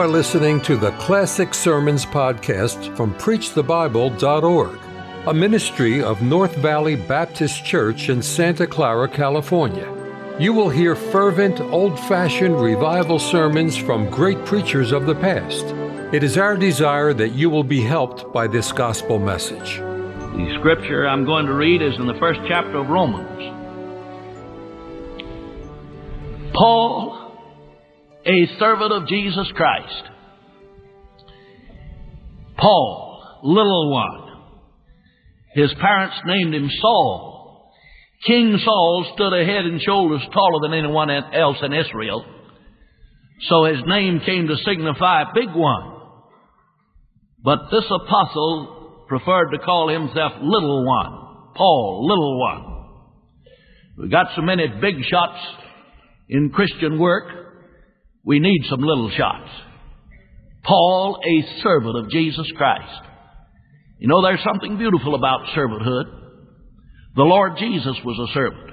are listening to the Classic Sermons podcast from PreachTheBible.org, a ministry of North Valley Baptist Church in Santa Clara, California. You will hear fervent, old fashioned revival sermons from great preachers of the past. It is our desire that you will be helped by this gospel message. The scripture I'm going to read is in the first chapter of Romans. Paul a servant of Jesus Christ. Paul, little one. His parents named him Saul. King Saul stood a head and shoulders taller than anyone else in Israel. So his name came to signify big one. But this apostle preferred to call himself little one. Paul, little one. We got so many big shots in Christian work we need some little shots. Paul, a servant of Jesus Christ. You know, there's something beautiful about servanthood. The Lord Jesus was a servant.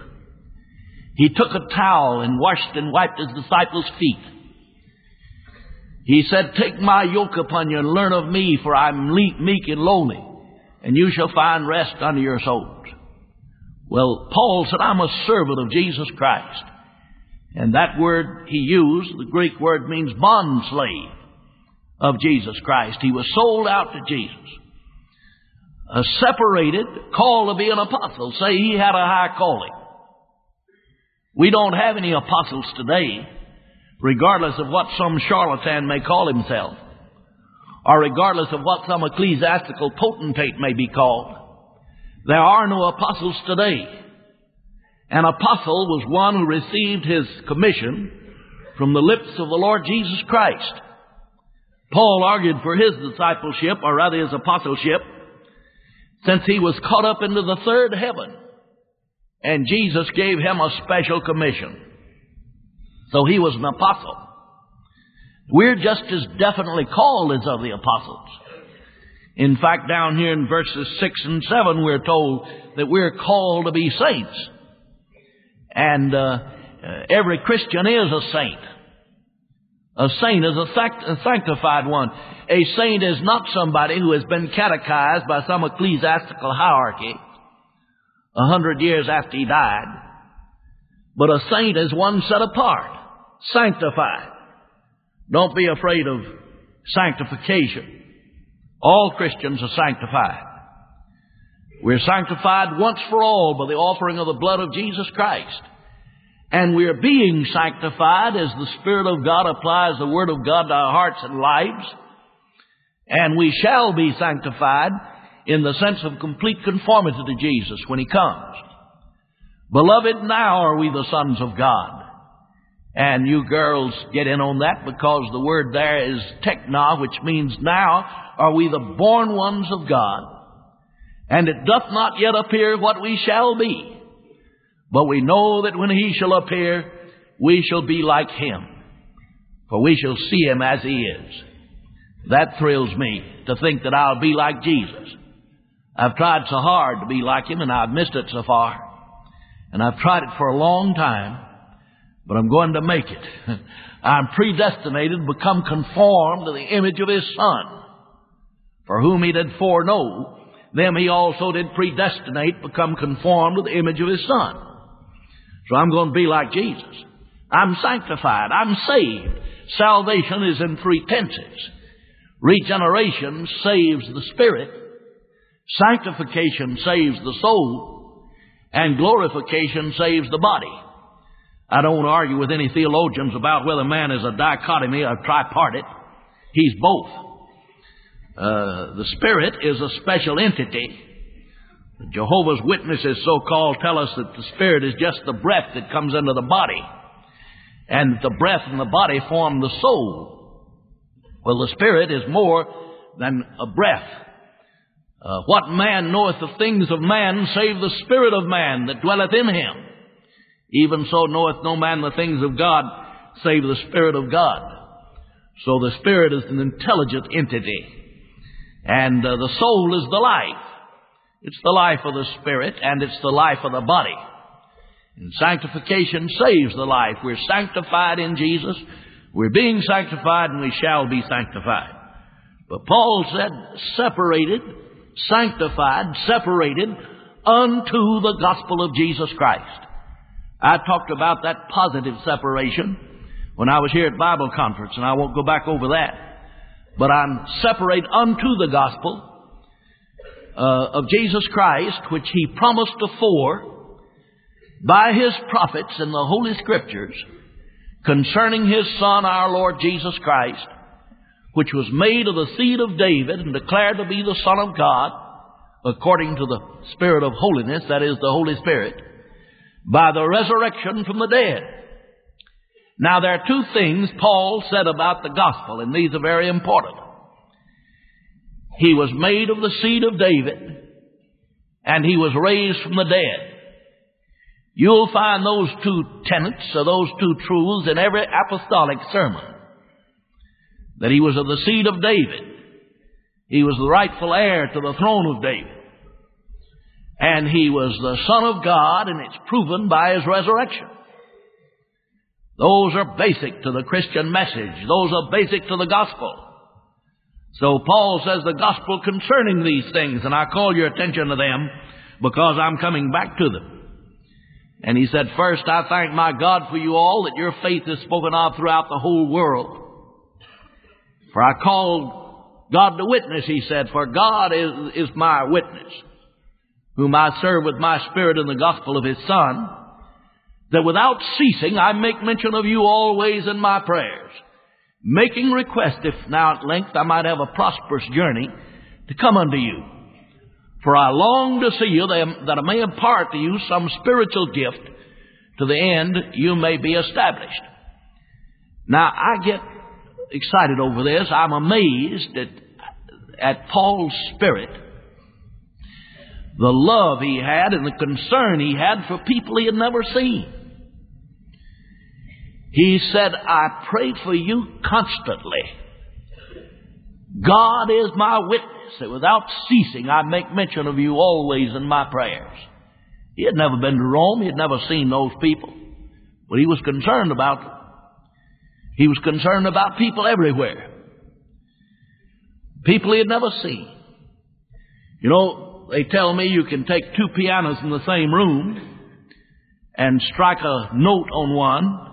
He took a towel and washed and wiped his disciples' feet. He said, Take my yoke upon you and learn of me, for I'm meek and lowly, and you shall find rest unto your souls. Well, Paul said, I'm a servant of Jesus Christ. And that word he used, the Greek word means bond slave of Jesus Christ. He was sold out to Jesus. Separated, called to be an apostle. Say he had a high calling. We don't have any apostles today, regardless of what some charlatan may call himself, or regardless of what some ecclesiastical potentate may be called. There are no apostles today. An apostle was one who received his commission from the lips of the Lord Jesus Christ. Paul argued for his discipleship, or rather his apostleship, since he was caught up into the third heaven. And Jesus gave him a special commission. So he was an apostle. We're just as definitely called as are the apostles. In fact, down here in verses 6 and 7, we're told that we're called to be saints. And uh, uh, every Christian is a saint. A saint is a, a sanctified one. A saint is not somebody who has been catechized by some ecclesiastical hierarchy a hundred years after he died. But a saint is one set apart, sanctified. Don't be afraid of sanctification. All Christians are sanctified. We're sanctified once for all by the offering of the blood of Jesus Christ. And we're being sanctified as the Spirit of God applies the Word of God to our hearts and lives. And we shall be sanctified in the sense of complete conformity to Jesus when He comes. Beloved, now are we the sons of God. And you girls get in on that because the word there is tekna, which means now are we the born ones of God. And it doth not yet appear what we shall be. But we know that when he shall appear, we shall be like him. For we shall see him as he is. That thrills me to think that I'll be like Jesus. I've tried so hard to be like him and I've missed it so far. And I've tried it for a long time, but I'm going to make it. I'm predestinated to become conformed to the image of his son, for whom he did foreknow them he also did predestinate, become conformed to the image of his Son. So I'm going to be like Jesus. I'm sanctified. I'm saved. Salvation is in three tenses. Regeneration saves the spirit. Sanctification saves the soul. And glorification saves the body. I don't want to argue with any theologians about whether man is a dichotomy or tripartite. He's both. Uh, the Spirit is a special entity. Jehovah's Witnesses, so called, tell us that the Spirit is just the breath that comes into the body. And the breath and the body form the soul. Well, the Spirit is more than a breath. Uh, what man knoweth the things of man save the Spirit of man that dwelleth in him? Even so knoweth no man the things of God save the Spirit of God. So the Spirit is an intelligent entity. And uh, the soul is the life. It's the life of the spirit and it's the life of the body. And sanctification saves the life. We're sanctified in Jesus. We're being sanctified and we shall be sanctified. But Paul said, separated, sanctified, separated unto the gospel of Jesus Christ. I talked about that positive separation when I was here at Bible conference, and I won't go back over that. But I'm separate unto the gospel uh, of Jesus Christ, which He promised afore by His prophets in the Holy Scriptures concerning His Son, our Lord Jesus Christ, which was made of the seed of David and declared to be the Son of God, according to the Spirit of holiness, that is, the Holy Spirit, by the resurrection from the dead. Now, there are two things Paul said about the gospel, and these are very important. He was made of the seed of David, and he was raised from the dead. You'll find those two tenets or those two truths in every apostolic sermon. That he was of the seed of David. He was the rightful heir to the throne of David. And he was the Son of God, and it's proven by his resurrection. Those are basic to the Christian message. Those are basic to the gospel. So Paul says the gospel concerning these things, and I call your attention to them because I'm coming back to them. And he said, First, I thank my God for you all that your faith is spoken of throughout the whole world. For I called God to witness, he said, for God is, is my witness, whom I serve with my spirit in the gospel of his Son, that without ceasing I make mention of you always in my prayers, making request, if now at length I might have a prosperous journey, to come unto you. For I long to see you that I may impart to you some spiritual gift to the end you may be established. Now I get excited over this. I'm amazed at, at Paul's spirit, the love he had and the concern he had for people he had never seen. He said, I pray for you constantly. God is my witness that without ceasing I make mention of you always in my prayers. He had never been to Rome. He had never seen those people. But he was concerned about them. He was concerned about people everywhere. People he had never seen. You know, they tell me you can take two pianos in the same room and strike a note on one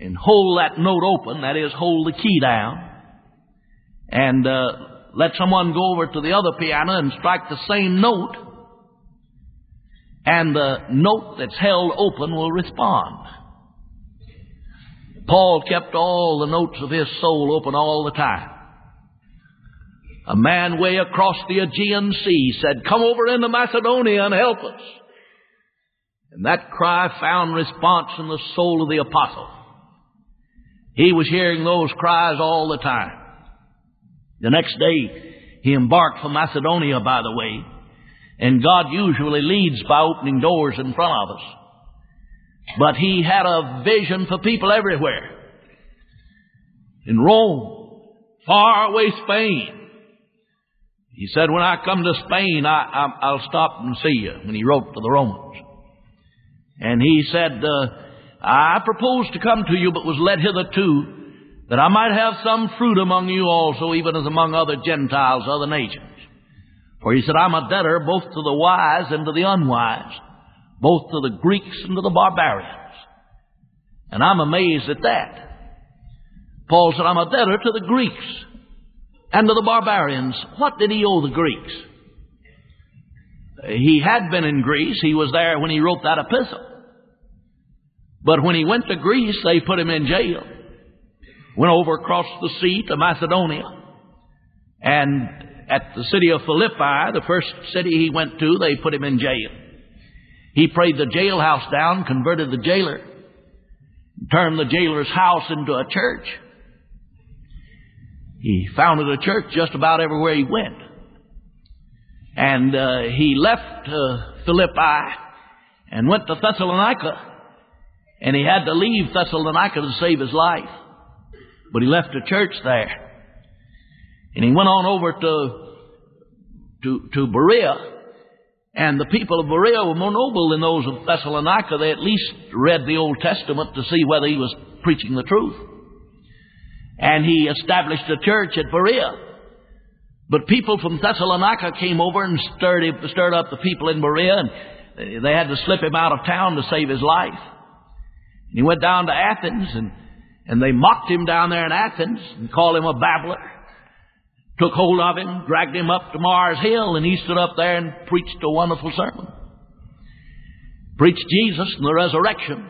and hold that note open, that is, hold the key down, and uh, let someone go over to the other piano and strike the same note, and the note that's held open will respond. Paul kept all the notes of his soul open all the time. A man way across the Aegean Sea said, Come over into Macedonia and help us. And that cry found response in the soul of the apostle. He was hearing those cries all the time. The next day, he embarked for Macedonia, by the way, and God usually leads by opening doors in front of us. But he had a vision for people everywhere. In Rome, far away Spain. He said, when I come to Spain, I, will stop and see you, when he wrote to the Romans. And he said, uh, I proposed to come to you, but was led hitherto that I might have some fruit among you also, even as among other Gentiles, other nations. For he said, I'm a debtor both to the wise and to the unwise, both to the Greeks and to the barbarians. And I'm amazed at that. Paul said, I'm a debtor to the Greeks and to the barbarians. What did he owe the Greeks? He had been in Greece. He was there when he wrote that epistle. But when he went to Greece, they put him in jail went over across the sea to Macedonia. And at the city of Philippi, the first city he went to, they put him in jail. He prayed the jailhouse down, converted the jailer, turned the jailer's house into a church. He founded a church just about everywhere he went. And uh, he left uh, Philippi and went to Thessalonica. And he had to leave Thessalonica to save his life. But he left a church there. And he went on over to, to, to Berea. And the people of Berea were more noble than those of Thessalonica. They at least read the Old Testament to see whether he was preaching the truth. And he established a church at Berea. But people from Thessalonica came over and stirred, stirred up the people in Berea, and they had to slip him out of town to save his life. And he went down to Athens, and, and they mocked him down there in Athens and called him a babbler. Took hold of him, dragged him up to Mars Hill, and he stood up there and preached a wonderful sermon. Preached Jesus and the resurrection.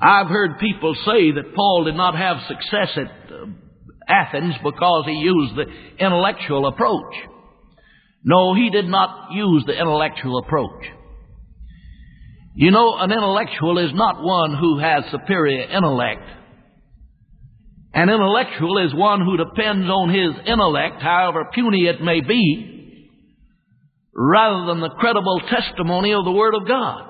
I've heard people say that Paul did not have success at uh, Athens because he used the intellectual approach. No, he did not use the intellectual approach. You know, an intellectual is not one who has superior intellect. An intellectual is one who depends on his intellect, however puny it may be, rather than the credible testimony of the Word of God.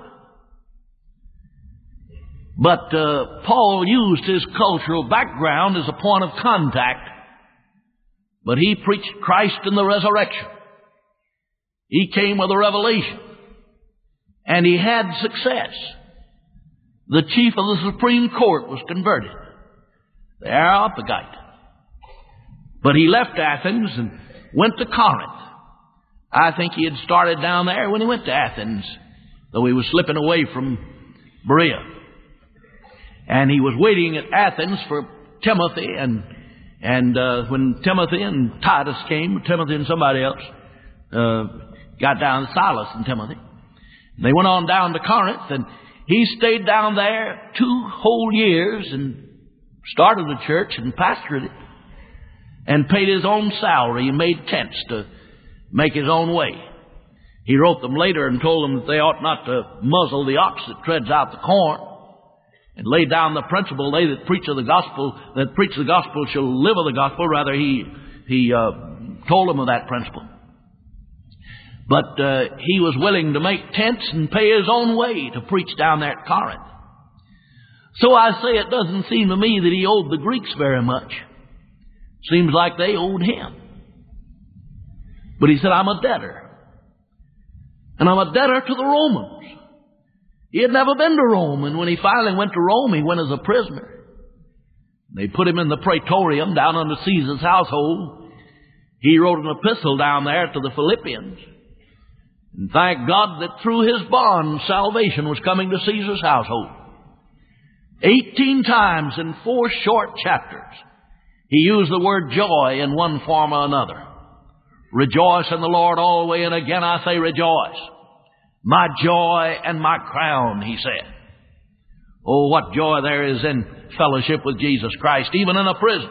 But uh, Paul used his cultural background as a point of contact. But he preached Christ in the resurrection. He came with a revelation. And he had success. The chief of the Supreme Court was converted. The Areopagite. But he left Athens and went to Corinth. I think he had started down there when he went to Athens, though he was slipping away from Berea. And he was waiting at Athens for Timothy, and and uh, when Timothy and Titus came, Timothy and somebody else uh, got down, Silas and Timothy. They went on down to Corinth, and he stayed down there two whole years and started the church and pastored it, and paid his own salary and made tents to make his own way. He wrote them later and told them that they ought not to muzzle the ox that treads out the corn and laid down the principle, they that preach of the gospel, that preach the gospel shall live of the gospel. Rather, he, he uh, told them of that principle. But uh, he was willing to make tents and pay his own way to preach down there at Corinth. So I say it doesn't seem to me that he owed the Greeks very much. Seems like they owed him. But he said, I'm a debtor. And I'm a debtor to the Romans. He had never been to Rome, and when he finally went to Rome, he went as a prisoner. They put him in the praetorium down under Caesar's household. He wrote an epistle down there to the Philippians. And thank God that through his bond, salvation was coming to Caesar's household. Eighteen times in four short chapters, he used the word joy in one form or another. Rejoice in the Lord always, and again I say rejoice. My joy and my crown, he said. Oh, what joy there is in fellowship with Jesus Christ, even in a prison.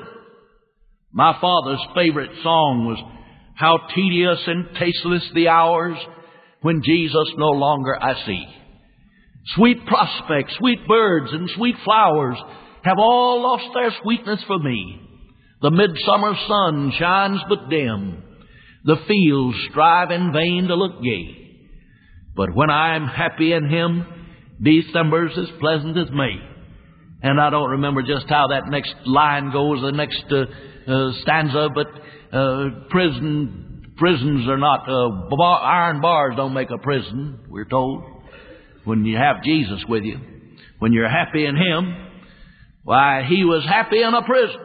My father's favorite song was, How tedious and tasteless the hours when Jesus no longer I see. Sweet prospects, sweet birds, and sweet flowers have all lost their sweetness for me. The midsummer sun shines but dim. The fields strive in vain to look gay. But when I'm happy in Him, December's as pleasant as May. And I don't remember just how that next line goes, the next uh, uh, stanza, but uh, prison prisons are not uh, bar, iron bars don't make a prison. We're told when you have Jesus with you, when you're happy in Him. Why, He was happy in a prison.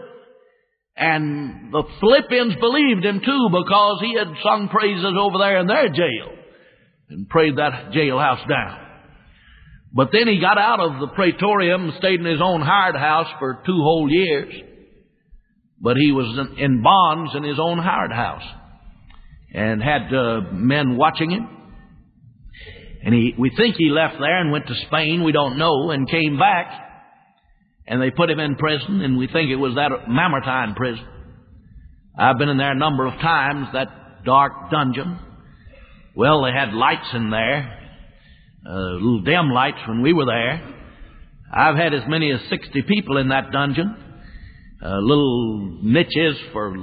And the Philippians believed him too because he had sung praises over there in their jail and prayed that jailhouse down. But then he got out of the praetorium and stayed in his own hired house for two whole years. But he was in bonds in his own hired house and had uh, men watching him. And he, we think he left there and went to Spain, we don't know, and came back. And they put him in prison, and we think it was that Mamertine prison. I've been in there a number of times, that dark dungeon. Well, they had lights in there, uh, little dim lights when we were there. I've had as many as 60 people in that dungeon. Uh, little niches for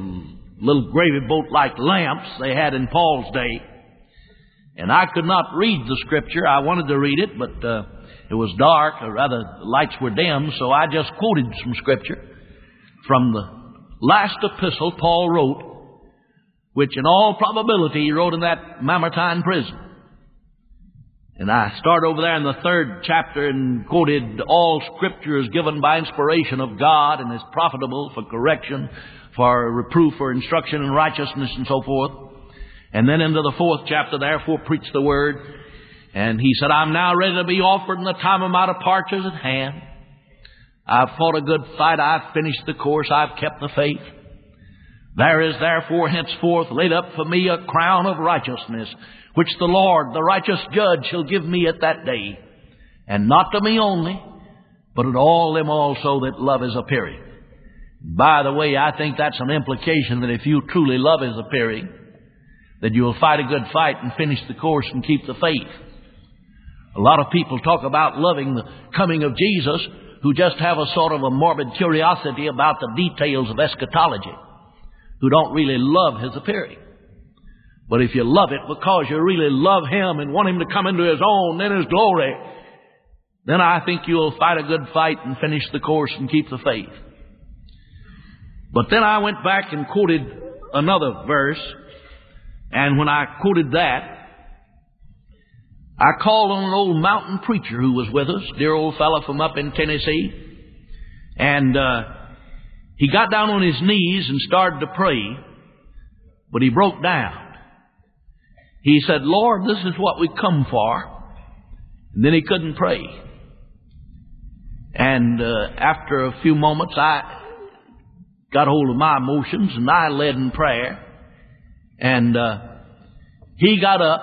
little gravy boat like lamps they had in Paul's day. And I could not read the scripture. I wanted to read it, but uh, it was dark, or rather, the lights were dim, so I just quoted some scripture from the last epistle Paul wrote which in all probability he wrote in that Mamertine prison. And I start over there in the third chapter and quoted all scripture is given by inspiration of God and is profitable for correction, for reproof, for instruction in righteousness and so forth. And then into the fourth chapter, therefore preach the word. And he said, I'm now ready to be offered and the time of my departure is at hand. I've fought a good fight. I've finished the course. I've kept the faith. There is therefore henceforth laid up for me a crown of righteousness, which the Lord, the righteous judge, shall give me at that day. And not to me only, but to all them also that love is appearing. By the way, I think that's an implication that if you truly love is appearing, that you will fight a good fight and finish the course and keep the faith. A lot of people talk about loving the coming of Jesus who just have a sort of a morbid curiosity about the details of eschatology, who don't really love His appearing. But if you love it because you really love Him and want Him to come into His own, in His glory, then I think you'll fight a good fight and finish the course and keep the faith. But then I went back and quoted another verse, and when I quoted that, I called on an old mountain preacher who was with us, dear old fellow from up in Tennessee, and uh, he got down on his knees and started to pray, but he broke down. He said, Lord, this is what we come for. And then he couldn't pray. And uh, after a few moments, I got hold of my emotions and I led in prayer. And uh, he got up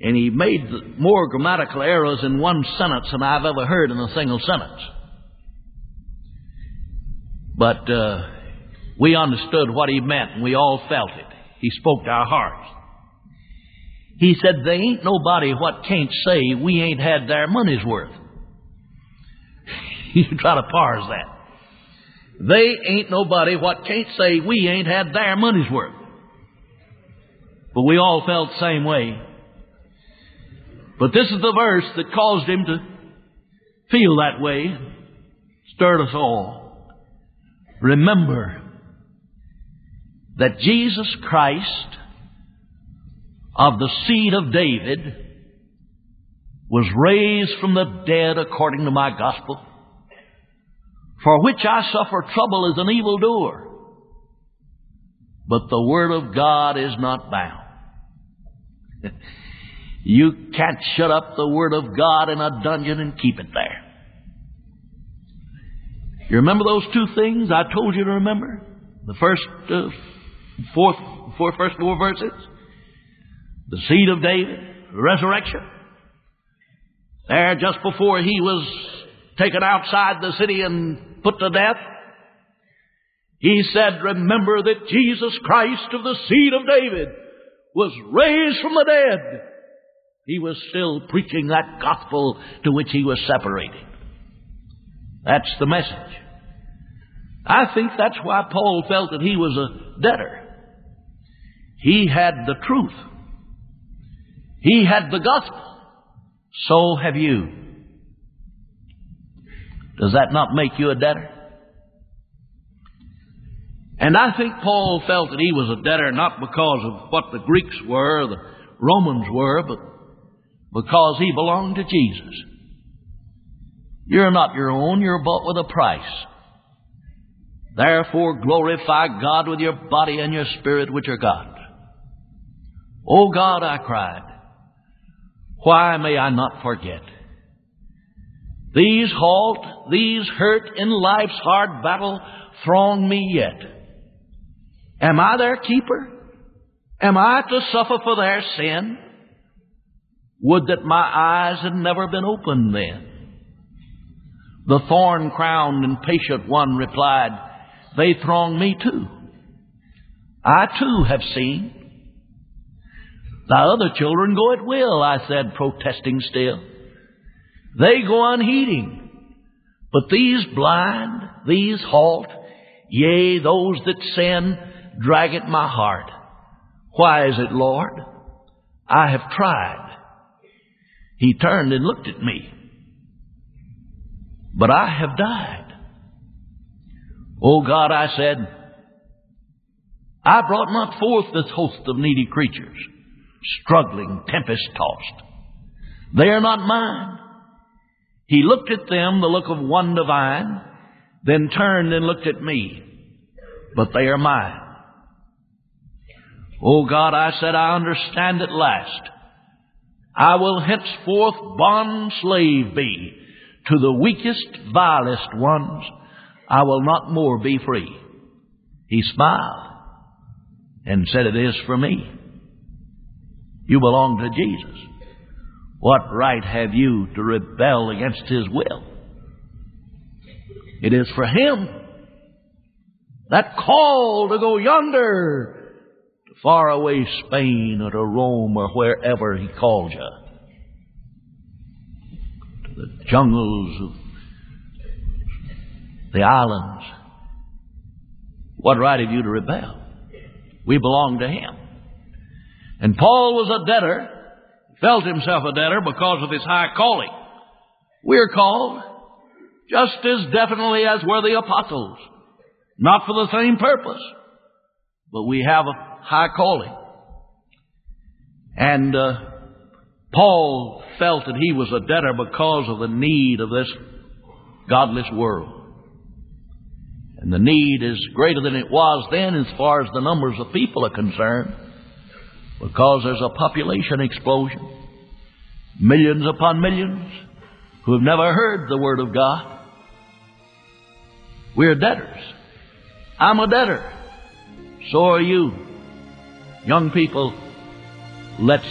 and he made more grammatical errors in one sentence than I've ever heard in a single sentence. But uh, we understood what he meant and we all felt it. He spoke to our hearts. He said, There ain't nobody what can't say we ain't had their money's worth. you try to parse that. They ain't nobody what can't say we ain't had their money's worth. But we all felt the same way. But this is the verse that caused him to feel that way, stirred us all. Remember that Jesus Christ of the seed of David was raised from the dead according to my gospel, for which I suffer trouble as an evildoer. But the word of God is not bound. You can't shut up the Word of God in a dungeon and keep it there. You remember those two things I told you to remember? The first uh, four, four, first four verses? The seed of David, resurrection. There, just before he was taken outside the city and put to death, he said, Remember that Jesus Christ of the seed of David was raised from the dead he was still preaching that gospel to which he was separated. That's the message. I think that's why Paul felt that he was a debtor. He had the truth. He had the gospel. So have you. Does that not make you a debtor? And I think Paul felt that he was a debtor not because of what the Greeks were, the Romans were, but because he belonged to Jesus. You're not your own, you're bought with a price. Therefore glorify God with your body and your spirit which are God's. Oh God, I cried, why may I not forget? These halt, these hurt in life's hard battle throng me yet. Am I their keeper? Am I to suffer for their sin? Would that my eyes had never been opened then. The thorn crowned and patient one replied, They throng me too. I too have seen. The other children go at will, I said, protesting still. They go unheeding. But these blind, these halt, yea, those that sin, drag at my heart. Why is it, Lord? I have tried he turned and looked at me. But I have died. Oh God, I said, I brought not forth this host of needy creatures, struggling, tempest tossed. They are not mine. He looked at them, the look of one divine, then turned and looked at me. But they are mine. Oh God, I said, I understand at last. I will henceforth bond slave be to the weakest, vilest ones. I will not more be free. He smiled and said, It is for me. You belong to Jesus. What right have you to rebel against His will? It is for Him. That call to go yonder to far away Spain or to Rome or wherever He called you. To the jungles of the islands. What right have you to rebel? We belong to Him. And Paul was a debtor, felt himself a debtor because of his high calling. We're called just as definitely as were the apostles. Not for the same purpose, but we have a high calling. And uh, Paul felt that he was a debtor because of the need of this godless world. And the need is greater than it was then as far as the numbers of people are concerned because there's a population explosion. Millions upon millions who have never heard the Word of God. We're debtors. I'm a debtor. So are you. Young people, let's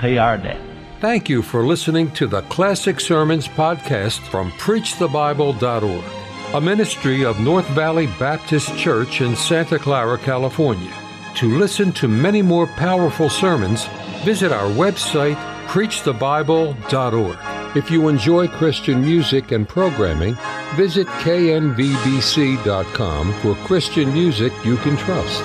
pay our debt. Thank you for listening to the Classic Sermons podcast from PreachTheBible.org, a ministry of North Valley Baptist Church in Santa Clara, California. To listen to many more powerful sermons, visit our website, preachthebible.org. If you enjoy Christian music and programming, visit knvbc.com for Christian music you can trust.